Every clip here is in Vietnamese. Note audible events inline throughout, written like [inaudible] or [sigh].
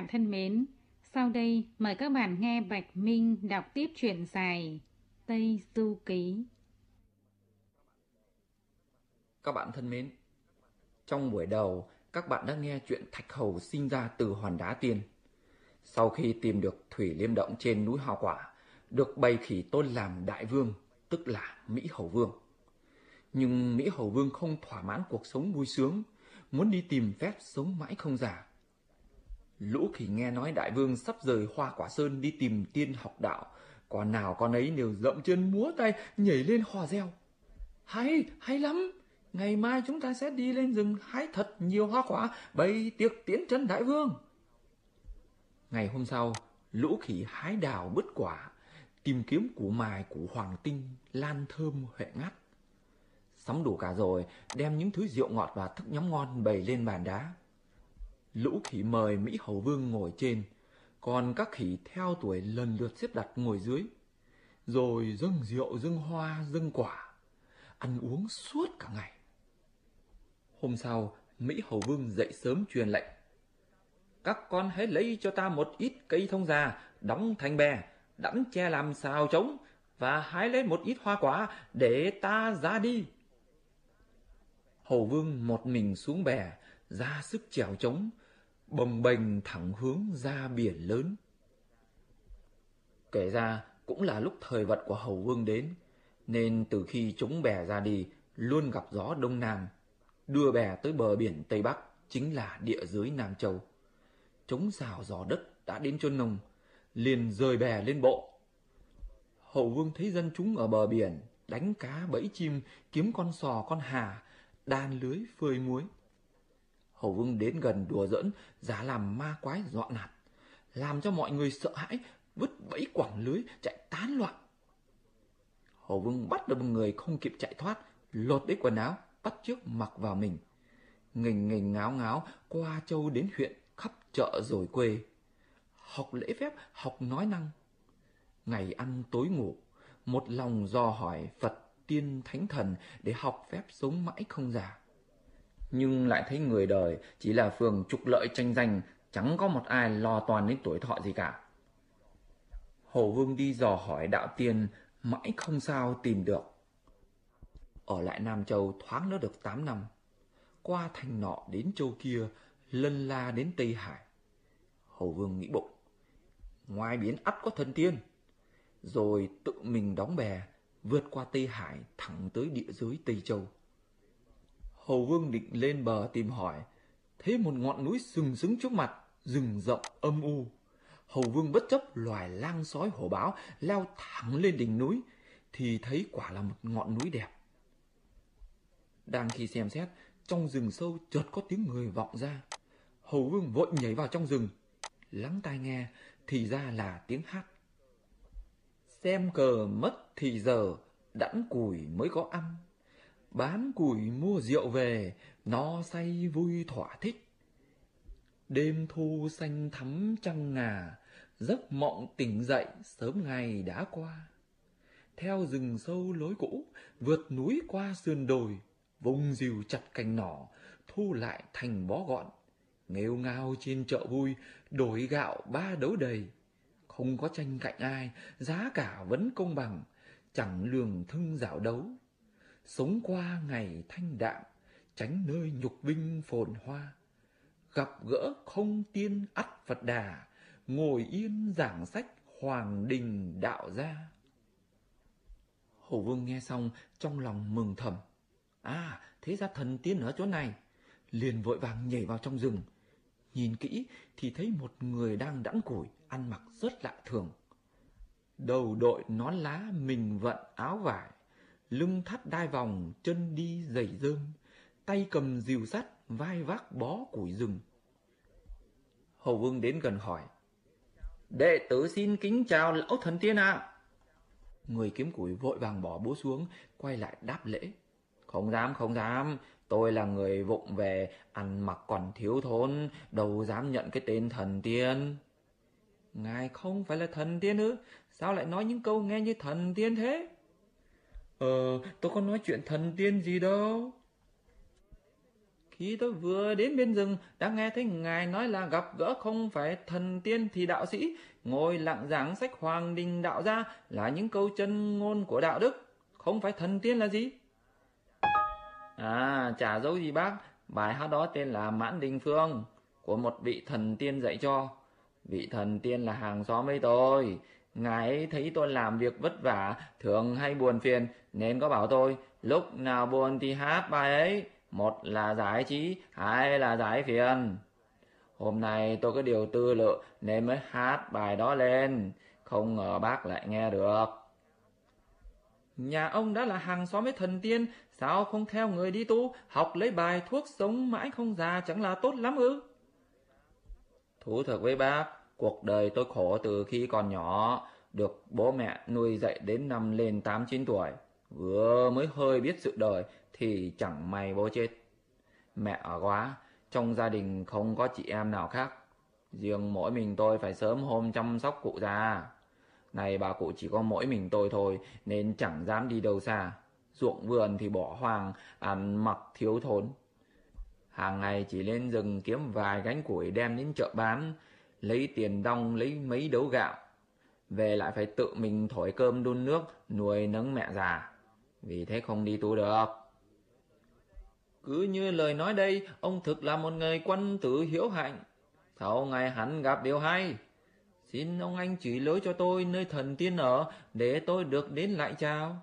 bạn thân mến, sau đây mời các bạn nghe Bạch Minh đọc tiếp truyện dài Tây Du Ký. Các bạn thân mến, trong buổi đầu các bạn đã nghe chuyện Thạch Hầu sinh ra từ hòn đá tiên. Sau khi tìm được Thủy Liêm Động trên núi Hoa Quả, được bày khỉ tôn làm đại vương, tức là Mỹ Hầu Vương. Nhưng Mỹ Hầu Vương không thỏa mãn cuộc sống vui sướng, muốn đi tìm phép sống mãi không già. Lũ khỉ nghe nói đại vương sắp rời Hoa Quả Sơn đi tìm tiên học đạo, con nào con ấy đều dậm chân múa tay nhảy lên hò reo. Hay, hay lắm! Ngày mai chúng ta sẽ đi lên rừng hái thật nhiều hoa quả, bày tiệc tiễn chân đại vương. Ngày hôm sau, lũ khỉ hái đào bứt quả, tìm kiếm củ mài củ hoàng tinh, lan thơm huệ ngắt. Sắm đủ cả rồi, đem những thứ rượu ngọt và thức nhóm ngon bày lên bàn đá. Lũ khỉ mời Mỹ Hầu Vương ngồi trên, còn các khỉ theo tuổi lần lượt xếp đặt ngồi dưới. Rồi dâng rượu, dâng hoa, dâng quả, ăn uống suốt cả ngày. Hôm sau, Mỹ Hầu Vương dậy sớm truyền lệnh. Các con hãy lấy cho ta một ít cây thông già, đóng thành bè, đắm che làm xào trống, và hái lấy một ít hoa quả để ta ra đi. Hầu Vương một mình xuống bè, ra sức chèo trống, bồng bềnh thẳng hướng ra biển lớn. Kể ra, cũng là lúc thời vận của Hầu Vương đến, nên từ khi chúng bè ra đi, luôn gặp gió đông nam, đưa bè tới bờ biển Tây Bắc, chính là địa giới Nam Châu. Chống xào gió đất đã đến chôn nồng, liền rời bè lên bộ. Hậu vương thấy dân chúng ở bờ biển, đánh cá bẫy chim, kiếm con sò con hà, đan lưới phơi muối. Hầu vương đến gần đùa giỡn, giả làm ma quái dọa nạt, làm cho mọi người sợ hãi, vứt bẫy quẳng lưới, chạy tán loạn. Hầu vương bắt được một người không kịp chạy thoát, lột lấy quần áo, bắt trước mặc vào mình. Nghình nghình ngáo ngáo qua châu đến huyện, khắp chợ rồi quê. Học lễ phép, học nói năng. Ngày ăn tối ngủ, một lòng dò hỏi Phật tiên thánh thần để học phép sống mãi không già. Nhưng lại thấy người đời chỉ là phường trục lợi tranh giành, chẳng có một ai lo toàn đến tuổi thọ gì cả. Hồ Vương đi dò hỏi đạo tiên, mãi không sao tìm được. Ở lại Nam Châu thoáng nữa được 8 năm. Qua thành nọ đến châu kia, lân la đến Tây Hải. Hầu Vương nghĩ bụng. Ngoài biển ắt có thần tiên. Rồi tự mình đóng bè, vượt qua Tây Hải thẳng tới địa giới Tây Châu. Hầu Vương định lên bờ tìm hỏi, thấy một ngọn núi sừng sững trước mặt, rừng rộng âm u. Hầu Vương bất chấp loài lang sói hổ báo leo thẳng lên đỉnh núi, thì thấy quả là một ngọn núi đẹp. Đang khi xem xét, trong rừng sâu chợt có tiếng người vọng ra. Hầu vương vội nhảy vào trong rừng. Lắng tai nghe, thì ra là tiếng hát. Xem cờ mất thì giờ, đẵn củi mới có ăn. Bán củi mua rượu về, no say vui thỏa thích. Đêm thu xanh thắm trăng ngà, giấc mộng tỉnh dậy sớm ngày đã qua. Theo rừng sâu lối cũ, vượt núi qua sườn đồi, vùng dìu chặt cành nỏ, thu lại thành bó gọn. Nghêu ngao trên chợ vui, đổi gạo ba đấu đầy. Không có tranh cạnh ai, giá cả vẫn công bằng, chẳng lường thưng dạo đấu. Sống qua ngày thanh đạm, tránh nơi nhục binh phồn hoa. Gặp gỡ không tiên ắt Phật đà, ngồi yên giảng sách hoàng đình đạo gia. Hổ vương nghe xong trong lòng mừng thầm. À, thế ra thần tiên ở chỗ này. Liền vội vàng nhảy vào trong rừng. Nhìn kỹ thì thấy một người đang đẵn củi, ăn mặc rất lạ thường. Đầu đội nón lá, mình vận áo vải, lưng thắt đai vòng, chân đi giày rơm, tay cầm rìu sắt, vai vác bó củi rừng. Hầu Vương đến gần hỏi. Đệ tử xin kính chào lão thần tiên ạ. Người kiếm củi vội vàng bỏ búa xuống, quay lại đáp lễ. Không dám, không dám, tôi là người vụng về, ăn mặc còn thiếu thốn, đâu dám nhận cái tên thần tiên. Ngài không phải là thần tiên ư? Sao lại nói những câu nghe như thần tiên thế? Ờ, tôi có nói chuyện thần tiên gì đâu. Khi tôi vừa đến bên rừng, đã nghe thấy ngài nói là gặp gỡ không phải thần tiên thì đạo sĩ, ngồi lặng giảng sách Hoàng Đình Đạo ra là những câu chân ngôn của đạo đức, không phải thần tiên là gì? À, chả dấu gì bác, bài hát đó tên là Mãn Đình Phương, của một vị thần tiên dạy cho. Vị thần tiên là hàng xóm với tôi, ngài ấy thấy tôi làm việc vất vả, thường hay buồn phiền, nên có bảo tôi, lúc nào buồn thì hát bài ấy, một là giải trí, hai là giải phiền. Hôm nay tôi có điều tư lự nên mới hát bài đó lên, không ngờ bác lại nghe được. Nhà ông đã là hàng xóm với thần tiên, sao không theo người đi tu, học lấy bài thuốc sống mãi không già chẳng là tốt lắm ư? Thú thật với bác, cuộc đời tôi khổ từ khi còn nhỏ, được bố mẹ nuôi dạy đến năm lên 8-9 tuổi. Vừa mới hơi biết sự đời thì chẳng may bố chết. Mẹ ở quá, trong gia đình không có chị em nào khác. Riêng mỗi mình tôi phải sớm hôm chăm sóc cụ già. Này bà cụ chỉ có mỗi mình tôi thôi nên chẳng dám đi đâu xa. Ruộng vườn thì bỏ hoang, ăn mặc thiếu thốn. Hàng ngày chỉ lên rừng kiếm vài gánh củi đem đến chợ bán, lấy tiền đong lấy mấy đấu gạo. Về lại phải tự mình thổi cơm đun nước, nuôi nấng mẹ già. Vì thế không đi tu được. Cứ như lời nói đây, ông thực là một người quân tử hiếu hạnh. Sau ngày hắn gặp điều hay. Xin ông anh chỉ lối cho tôi nơi thần tiên ở, để tôi được đến lại chào.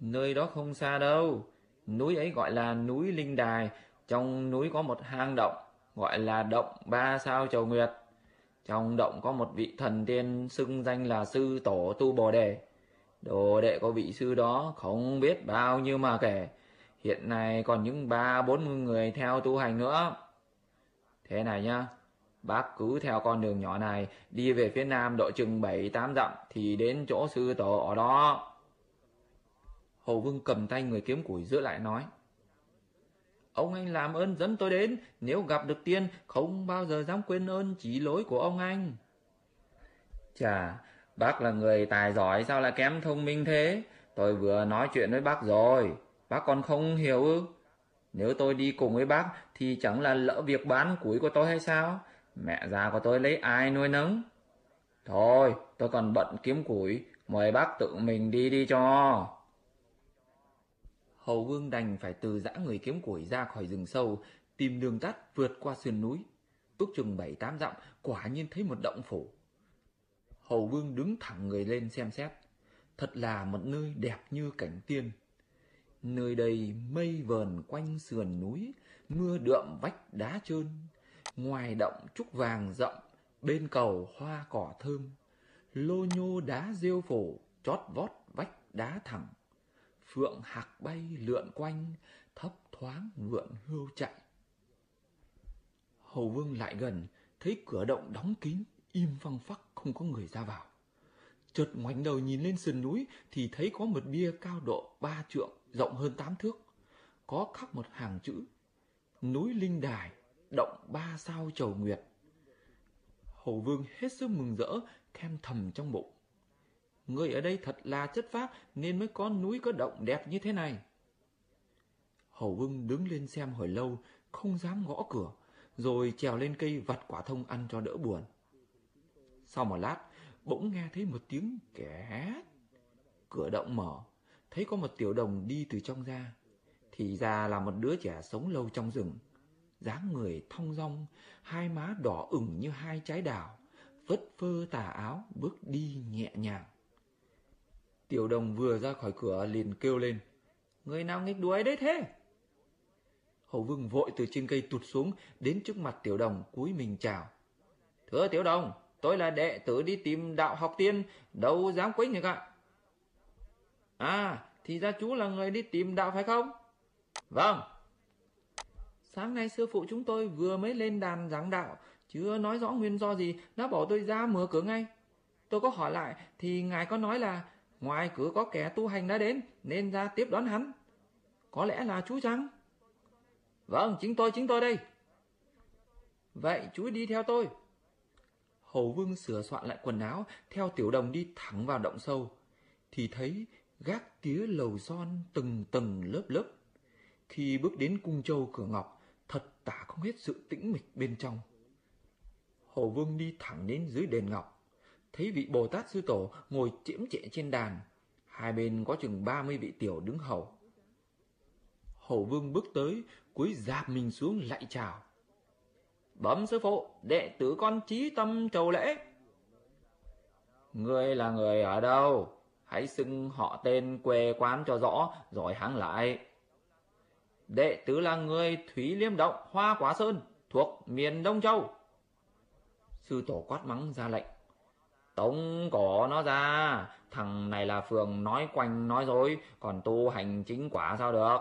Nơi đó không xa đâu. Núi ấy gọi là núi Linh Đài. Trong núi có một hang động, gọi là động ba sao chầu nguyệt. Trong động có một vị thần tiên xưng danh là sư tổ tu bồ đề. Đồ đệ của vị sư đó không biết bao nhiêu mà kể. Hiện nay còn những ba bốn người theo tu hành nữa. Thế này nhá, bác cứ theo con đường nhỏ này đi về phía nam độ chừng bảy tám dặm thì đến chỗ sư tổ ở đó. Hồ Vương cầm tay người kiếm củi giữ lại nói. Ông anh làm ơn dẫn tôi đến, nếu gặp được tiên, không bao giờ dám quên ơn chỉ lỗi của ông anh. Chà, bác là người tài giỏi sao lại kém thông minh thế? Tôi vừa nói chuyện với bác rồi, bác còn không hiểu ư? Nếu tôi đi cùng với bác thì chẳng là lỡ việc bán củi của tôi hay sao? Mẹ già của tôi lấy ai nuôi nấng? Thôi, tôi còn bận kiếm củi, mời bác tự mình đi đi cho. Hầu Vương đành phải từ dã người kiếm củi ra khỏi rừng sâu, tìm đường tắt vượt qua sườn núi. Túc chừng bảy tám dặm, quả nhiên thấy một động phủ. Hầu Vương đứng thẳng người lên xem xét. Thật là một nơi đẹp như cảnh tiên. Nơi đây mây vờn quanh sườn núi, mưa đượm vách đá trơn. Ngoài động trúc vàng rộng, bên cầu hoa cỏ thơm. Lô nhô đá rêu phổ, chót vót vách đá thẳng phượng hạc bay lượn quanh, thấp thoáng vượn hươu chạy. Hầu Vương lại gần, thấy cửa động đóng kín, im phăng phắc không có người ra vào. Chợt ngoảnh đầu nhìn lên sườn núi thì thấy có một bia cao độ ba trượng, rộng hơn tám thước. Có khắc một hàng chữ, núi Linh Đài, động ba sao chầu nguyệt. Hầu Vương hết sức mừng rỡ, khen thầm trong bụng. Người ở đây thật là chất phác nên mới có núi có động đẹp như thế này. Hầu Vương đứng lên xem hồi lâu, không dám gõ cửa, rồi trèo lên cây vặt quả thông ăn cho đỡ buồn. Sau một lát, bỗng nghe thấy một tiếng kẻ Cửa động mở, thấy có một tiểu đồng đi từ trong ra. Thì ra là một đứa trẻ sống lâu trong rừng. dáng người thong dong, hai má đỏ ửng như hai trái đào, vất phơ tà áo bước đi nhẹ nhàng. Tiểu đồng vừa ra khỏi cửa liền kêu lên. Người nào nghịch đuối đấy thế? Hầu vương vội từ trên cây tụt xuống đến trước mặt tiểu đồng cúi mình chào. Thưa tiểu đồng, tôi là đệ tử đi tìm đạo học tiên, đâu dám quấy nhỉ ạ? À, thì ra chú là người đi tìm đạo phải không? Vâng. Sáng nay sư phụ chúng tôi vừa mới lên đàn giảng đạo, chưa nói rõ nguyên do gì, đã bỏ tôi ra mở cửa ngay. Tôi có hỏi lại thì ngài có nói là Ngoài cửa có kẻ tu hành đã đến, nên ra tiếp đón hắn. Có lẽ là chú chăng? Vâng, chính tôi, chính tôi đây. Vậy chú đi theo tôi. Hầu Vương sửa soạn lại quần áo, theo tiểu đồng đi thẳng vào động sâu. Thì thấy gác tía lầu son từng tầng lớp lớp. Khi bước đến cung châu cửa ngọc, thật tả không hết sự tĩnh mịch bên trong. Hồ Vương đi thẳng đến dưới đền ngọc, thấy vị Bồ Tát Sư Tổ ngồi chiếm trệ trên đàn, hai bên có chừng ba mươi vị tiểu đứng hầu. Hầu Vương bước tới, cúi dạp mình xuống lạy chào. Bấm sư phụ, đệ tử con trí tâm trầu lễ. Ngươi là người ở đâu? Hãy xưng họ tên quê quán cho rõ, rồi hãng lại. Đệ tử là người Thúy Liêm Động, Hoa Quả Sơn, thuộc miền Đông Châu. Sư tổ quát mắng ra lệnh. Tống cổ nó ra, thằng này là phường nói quanh nói dối, còn tu hành chính quả sao được.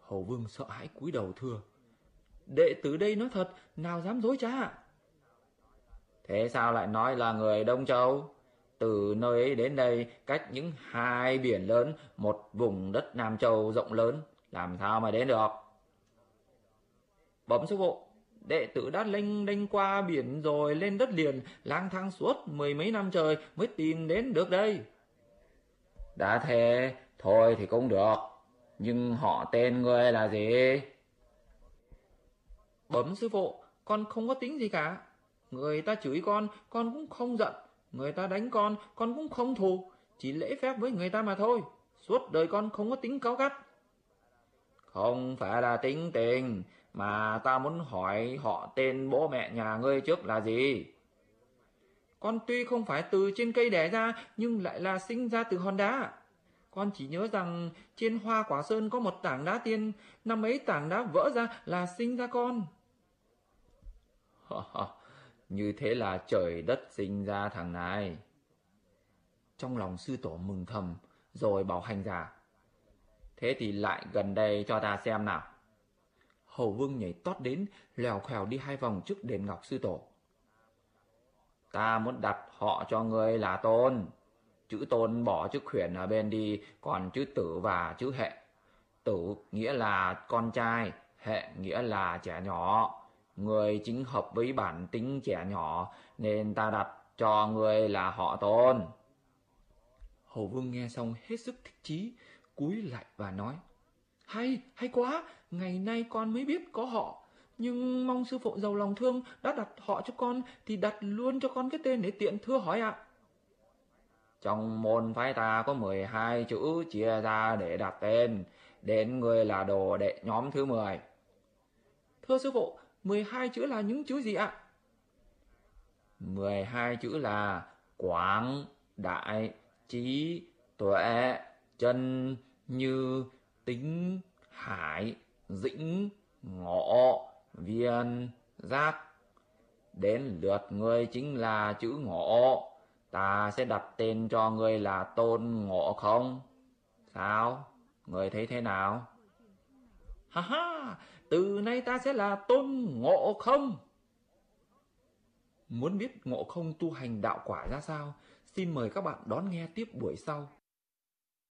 Hầu Vương sợ hãi cúi đầu thưa. Đệ tử đây nói thật, nào dám dối trá. Thế sao lại nói là người Đông Châu? Từ nơi ấy đến đây, cách những hai biển lớn, một vùng đất Nam Châu rộng lớn, làm sao mà đến được? Bấm sư phụ, đệ tử đã lênh đênh qua biển rồi lên đất liền, lang thang suốt mười mấy năm trời mới tìm đến được đây. Đã thế, thôi thì cũng được, nhưng họ tên ngươi là gì? Bấm sư phụ, con không có tính gì cả. Người ta chửi con, con cũng không giận. Người ta đánh con, con cũng không thù. Chỉ lễ phép với người ta mà thôi. Suốt đời con không có tính cao gắt. Không phải là tính tình, mà ta muốn hỏi họ tên bố mẹ nhà ngươi trước là gì? Con tuy không phải từ trên cây đẻ ra, nhưng lại là sinh ra từ hòn đá. Con chỉ nhớ rằng trên hoa quả sơn có một tảng đá tiên, năm ấy tảng đá vỡ ra là sinh ra con. [laughs] Như thế là trời đất sinh ra thằng này. Trong lòng sư tổ mừng thầm, rồi bảo hành giả. Thế thì lại gần đây cho ta xem nào. Hầu vương nhảy tót đến, lèo khèo đi hai vòng trước đền ngọc sư tổ. Ta muốn đặt họ cho ngươi là tôn. Chữ tôn bỏ chữ khuyển ở bên đi, còn chữ tử và chữ hệ. Tử nghĩa là con trai, hệ nghĩa là trẻ nhỏ. Người chính hợp với bản tính trẻ nhỏ, nên ta đặt cho người là họ tôn. Hầu vương nghe xong hết sức thích chí, cúi lại và nói. Hay, hay quá, ngày nay con mới biết có họ. Nhưng mong sư phụ giàu lòng thương đã đặt họ cho con thì đặt luôn cho con cái tên để tiện thưa hỏi ạ. Trong môn phái ta có 12 chữ chia ra để đặt tên, đến người là đồ đệ nhóm thứ 10. Thưa sư phụ, 12 chữ là những chữ gì ạ? 12 chữ là quảng, đại, trí, tuệ, chân, như, tính, hải, dĩnh, ngọ, viên, giác. Đến lượt ngươi chính là chữ ngọ, ta sẽ đặt tên cho ngươi là tôn ngộ không? Sao? Ngươi thấy thế nào? Ha ha, từ nay ta sẽ là tôn ngộ không. Muốn biết ngộ không tu hành đạo quả ra sao? Xin mời các bạn đón nghe tiếp buổi sau.